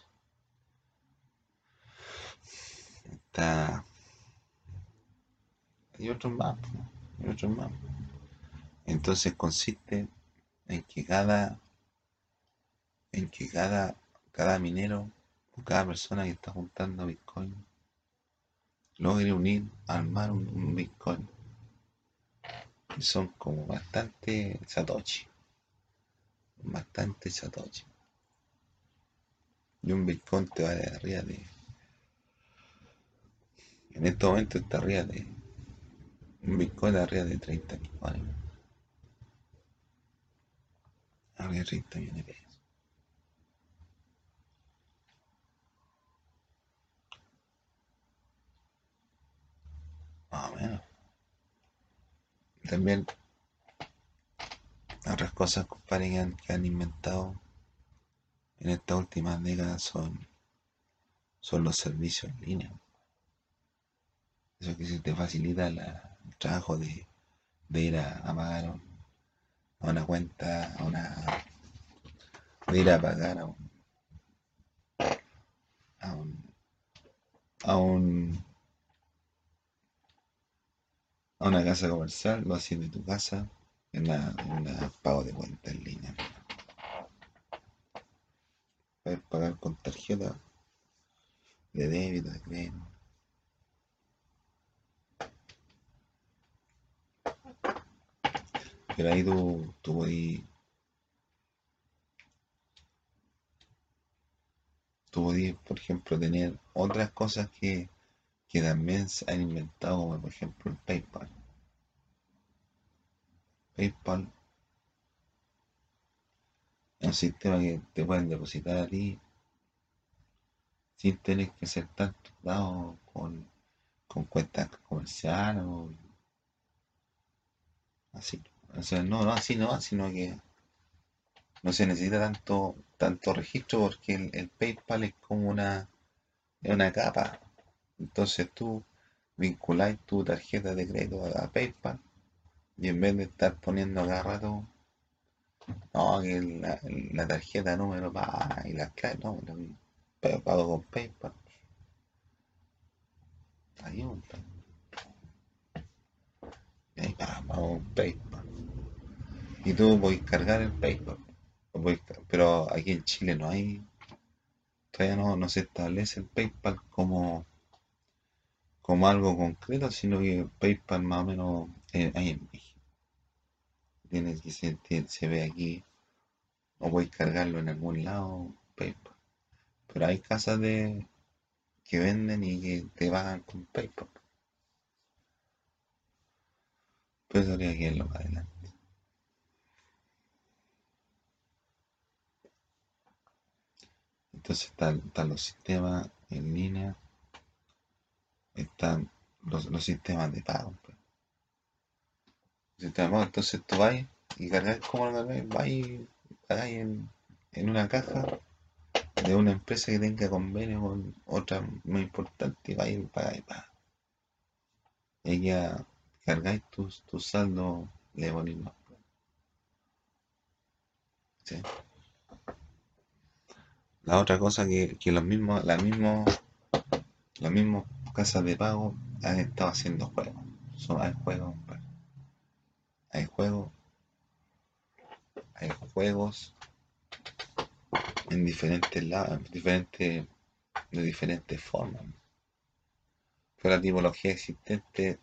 Está y otros más, y otros más. Entonces consiste en que cada, en que cada, cada minero o cada persona que está juntando Bitcoin logre unir, armar un, Bitcoin. Y son como bastante Satoshi. Bastante Satoshi. Y un Bitcoin te vale arriba de. En este momento está arriba de un Bitcoin arriba de 30 millones. De 30 millones de pesos. Más o menos. También otras cosas, que han, que han inventado en estas últimas décadas son, son los servicios en línea. Eso que se te facilita la, trabajo de, ir a, pagar a una cuenta, a una, de ir a pagar a un, a un, a un a una casa comercial, lo haces de tu casa en un pago de cuenta en línea. Puedes pagar con tarjeta de débito, de crédito. Ahí tú, tú podías, tú podías, por ejemplo, tener otras cosas que, que también se han inventado, como por ejemplo el PayPal. PayPal es un sistema que te pueden depositar a ti sin tener que ser tanto dado con, con cuentas comerciales o así. O sea, no, no así no, sino que no se necesita tanto, tanto registro porque el, PayPal es como una, una capa. Entonces tú vinculas tu tarjeta de crédito a, PayPal y en vez de estar poniendo cada rato, no, que la, tarjeta número va y las claves, no, pago con PayPal. Un ahí vamos PayPal y tú puedes cargar el PayPal. Pero aquí en Chile no hay, todavía no, se establece el PayPal como, como algo concreto, sino que PayPal más o menos eh, hay en México. Tienes que se, se ve aquí, o puedes cargarlo en algún lado, PayPal. Pero hay casas de que venden y que te pagan con PayPal. Pues habría que irlo más adelante. Entonces están, los sistemas en línea, están los, sistemas de pago. Pues. entonces tú vas y cargas como lo cargas, vas y en, en una caja de una empresa que tenga convenio con otra muy importante y vais y pagáis. Y ya cargáis tus tu saldo, le ponéis más. La otra cosa que, que los mismos, la mismo, las mismas casas de pago han estado haciendo juegos. hay juegos, hay juegos, hay juegos en diferentes lados, diferentes, de diferentes formas. Pero la tipología existente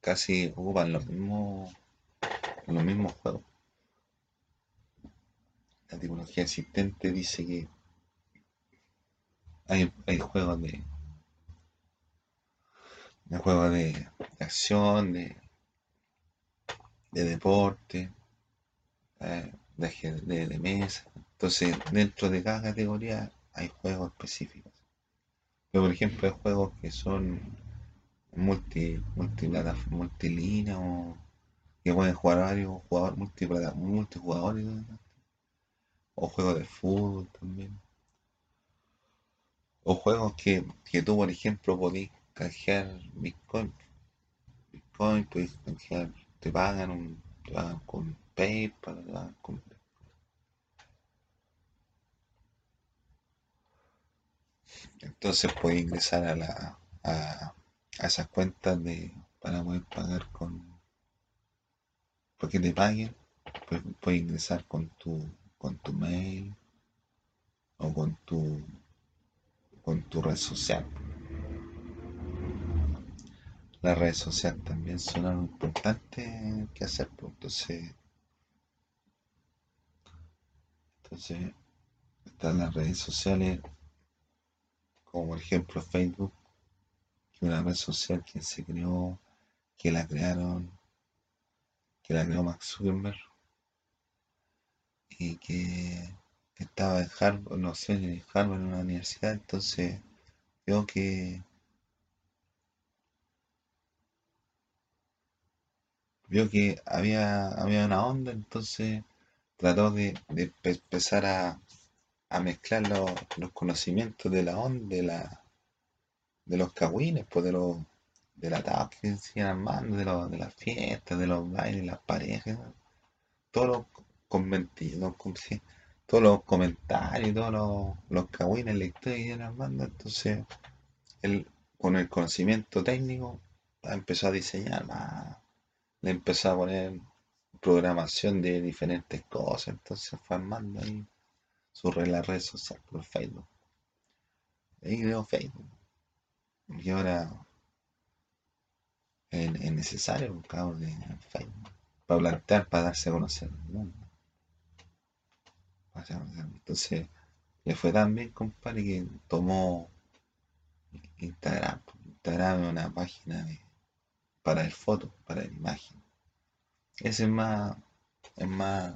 casi ocupan los mismos, los mismos juegos. La tipología existente dice que hay, juegos de, de juegos de, acción, de, de deporte, eh, de, de, mesa. Entonces, dentro de cada categoría hay juegos específicos. Pero, por ejemplo, hay juegos que son multi, multilínea o, que pueden jugar varios jugadores multijugadores o juegos de fútbol también. O juegos que, que tú, por ejemplo, podés canjear Bitcoin. Bitcoin, puedes canjear, te pagan, un, te pagan con PayPal, con Entonces puedes ingresar a, la, a, esas cuentas de, para poder pagar con, porque te paguen, puedes, puedes ingresar con tu, con tu mail o con tu, con tu red social. Las redes sociales también son algo importante que hacer, pues, entonces, entonces están las redes sociales como por ejemplo Facebook, una red social que se creó, que la crearon, que la creó Max Zuckerberg y que, estaba en Harvard, no sé, en Harvard en la universidad, entonces veo que vio que había, había una onda, entonces trató de, empezar a, mezclar los, conocimientos de la onda, de, la, de los cagüines, pues de los de la que se armando, de, de las fiestas, de los bailes, las parejas, todos los, todos los comentarios, todos los, los cagüines, historia de armando, entonces él con el conocimiento técnico empezó a diseñar más le empezó a poner programación de diferentes cosas, entonces fue armando ahí su la red social por Facebook. Ahí creo Facebook. Y ahora es, necesario un cabo de Facebook para plantear, para darse a conocer el mundo. Entonces, le fue tan bien, compadre, que tomó Instagram. Instagram es una página de para el foto, para la imagen. Ese es más, es más,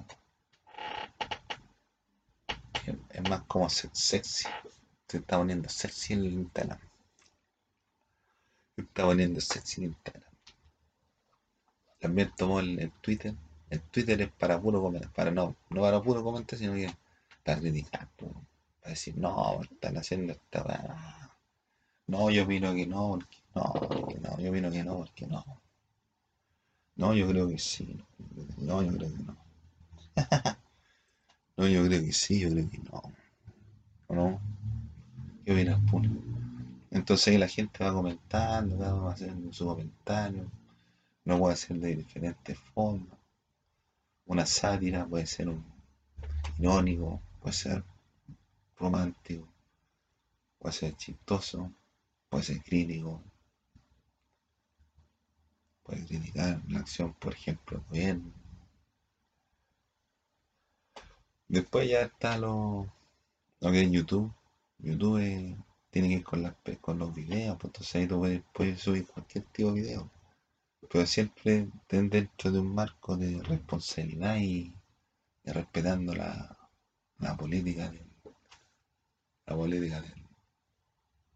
es más como sexy. Se está poniendo sexy el Instagram. Está poniendo sexy Instagram. También tomó el, Twitter. El Twitter es para puro comentar, para no, no para puro comentar, sino que para criticar, para decir, no, están haciendo esta No, yo opino que no, porque no, no, yo opino que no, porque no. No, yo creo que sí. No, yo creo que no. no, yo creo que sí, yo creo que no. ¿O no? ¿Qué opinas, Puno? Entonces ahí la gente va comentando, va haciendo su comentario. No puede ser de diferentes formas. Una sátira puede ser un irónico, puede ser romántico, puede ser chistoso, puede ser crítico, puede criticar la acción, por ejemplo, del gobierno. Después ya está lo, lo que es YouTube. YouTube tiene que ir con, las, con los videos, pues entonces ahí tú puedes, subir cualquier tipo de video. Pero siempre dentro de un marco de responsabilidad y, respetando la, la política de la política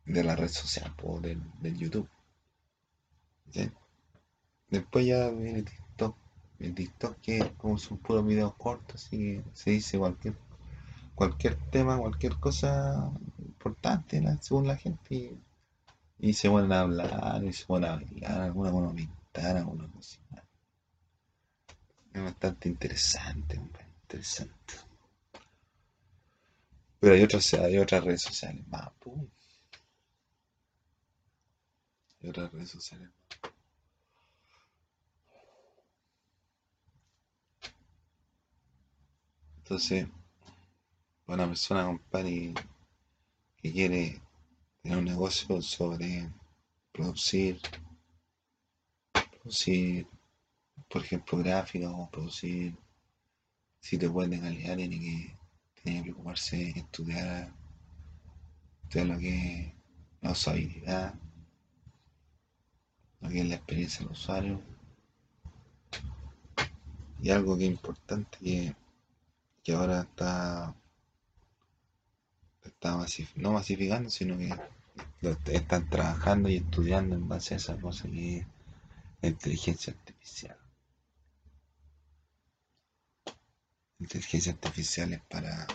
de la red social, pues, del, del YouTube. Después ya viene TikTok. El TikTok que como son puros videos cortos, así se dice cualquier cualquier tema, cualquier cosa importante según la gente y, se vuelven a hablar y se vuelven a bailar, alguna comentar, alguna cosa. Es bastante interesante, interesante. Pero hay otras, hay otras redes sociales más, Hay otras redes sociales. Entonces, una persona, compadre, quiere tener un negocio sobre producir, producir, por ejemplo, gráficos o producir sitios web de calidad, tiene que, tiene que preocuparse estudiar, estudiar lo que es la usabilidad, lo que es la experiencia del usuario. Y algo que es importante que ahora está, está masif no masificando, sino que están trabajando y estudiando en base a esa cosa que es la inteligencia artificial. Inteligencia artificial es para,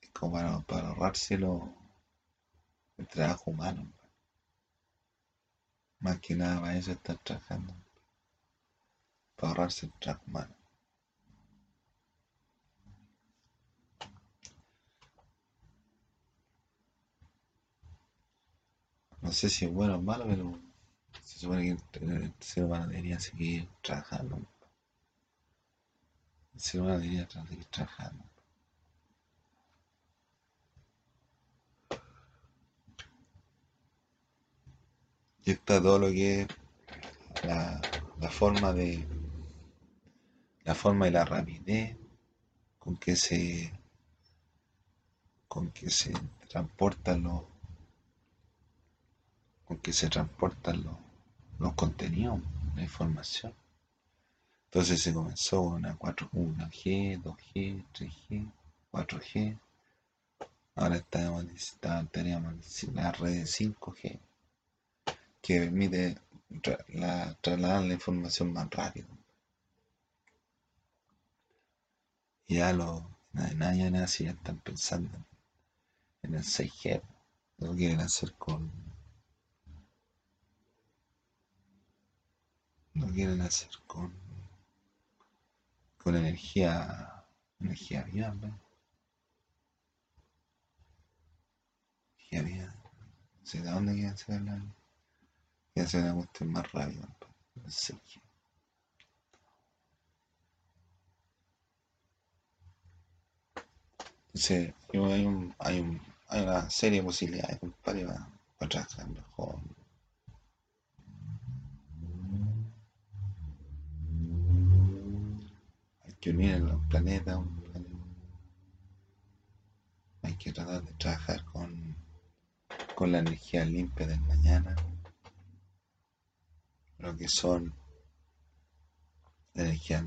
es como para, ahorrárselo el trabajo humano. Pues. Más que nada para eso estar trabajando, para ahorrarse el trabajo humano. No sé si es bueno o malo, pero se supone que el ser humano debería seguir trabajando. El ser humano debería seguir trabajando. Y está todo lo que es la, la forma de la forma y la rapidez con que se con que se transportan los que se transportan los, los contenidos, la información. Entonces se comenzó una 4, 1G, 2G, 3G, 4G. Ahora estamos, tenemos la red 5G que permite la, trasladar la información más rápido. Ya los nadie ya están pensando en el 6G. Lo quieren hacer con. Lo quieren hacer con. con energía. energía ¿no? Energía viva. No sé de dónde quieren sacar y hacer una cuestión más rápida. No sé. Entonces, hay, un, hay, un, hay una serie de posibilidades, compadre, para, para trabajar mejor. Que unir los planetas, hay que tratar de trabajar con, con la energía limpia del mañana lo que son la energía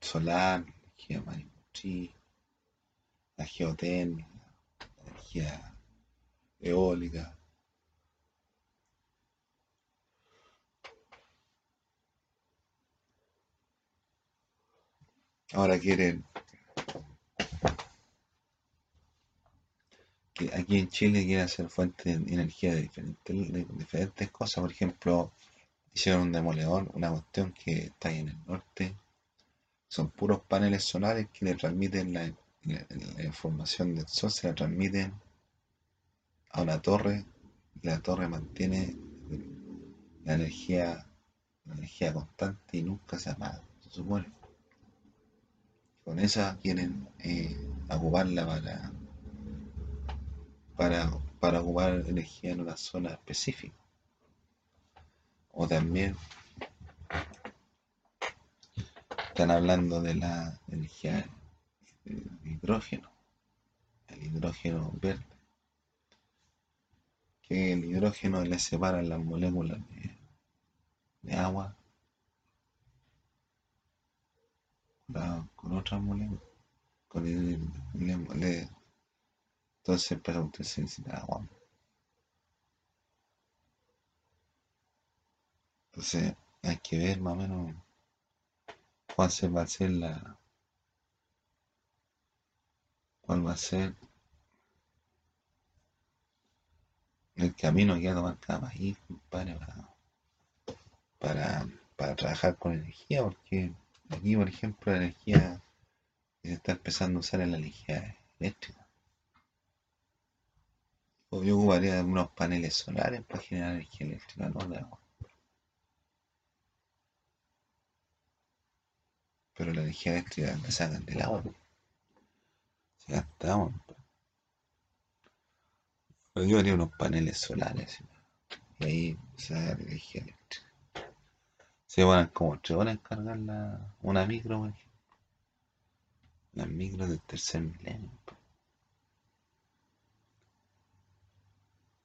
solar, la energía mariposa, la geotécnica, la energía eólica. Ahora quieren que aquí en Chile quieren hacer fuentes de energía de diferentes, de diferentes cosas, por ejemplo, hicieron un demoledor, una cuestión que está ahí en el norte. Son puros paneles solares que le transmiten la, información del sol, se la transmiten a una torre y la torre mantiene la energía, la energía constante y nunca se apaga, se supone. Con esa quieren eh, ocuparla para, para, para ocupar energía en una zona específica. O también están hablando de la energía del hidrógeno, el hidrógeno verde, que el hidrógeno le separa las moléculas de, agua con otras moléculas. Con el, entonces, para usted se necesita agua. Entonces hay que ver más o menos cuál va a ser la. cuál va a ser el camino que va a tomar cada para, para, para trabajar con energía, porque aquí, por ejemplo, la energía que se está empezando a usar es la energía eléctrica. Yo ocuparía unos paneles solares para generar energía eléctrica, no agua. Pero la energía eléctrica la sacan del agua. Se. Pero yo haría unos paneles solares. Y ahí se da la energía eléctrica. Se van como tres horas en cargar la, una micro, por ejemplo. Las micros del tercer milenio.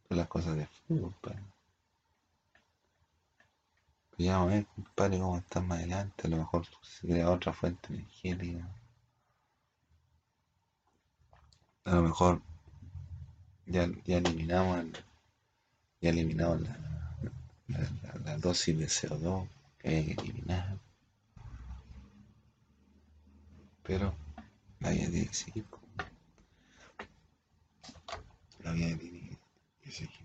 Son las cosas de fútbol, pues. Ya vamos a ver, compadre, cómo está más adelante. A lo mejor se crea otra fuente energética. A lo mejor ya, ya eliminamos ya eliminamos la, dosis de CO2 que eliminar. pero la vida tiene. La vida tiene que.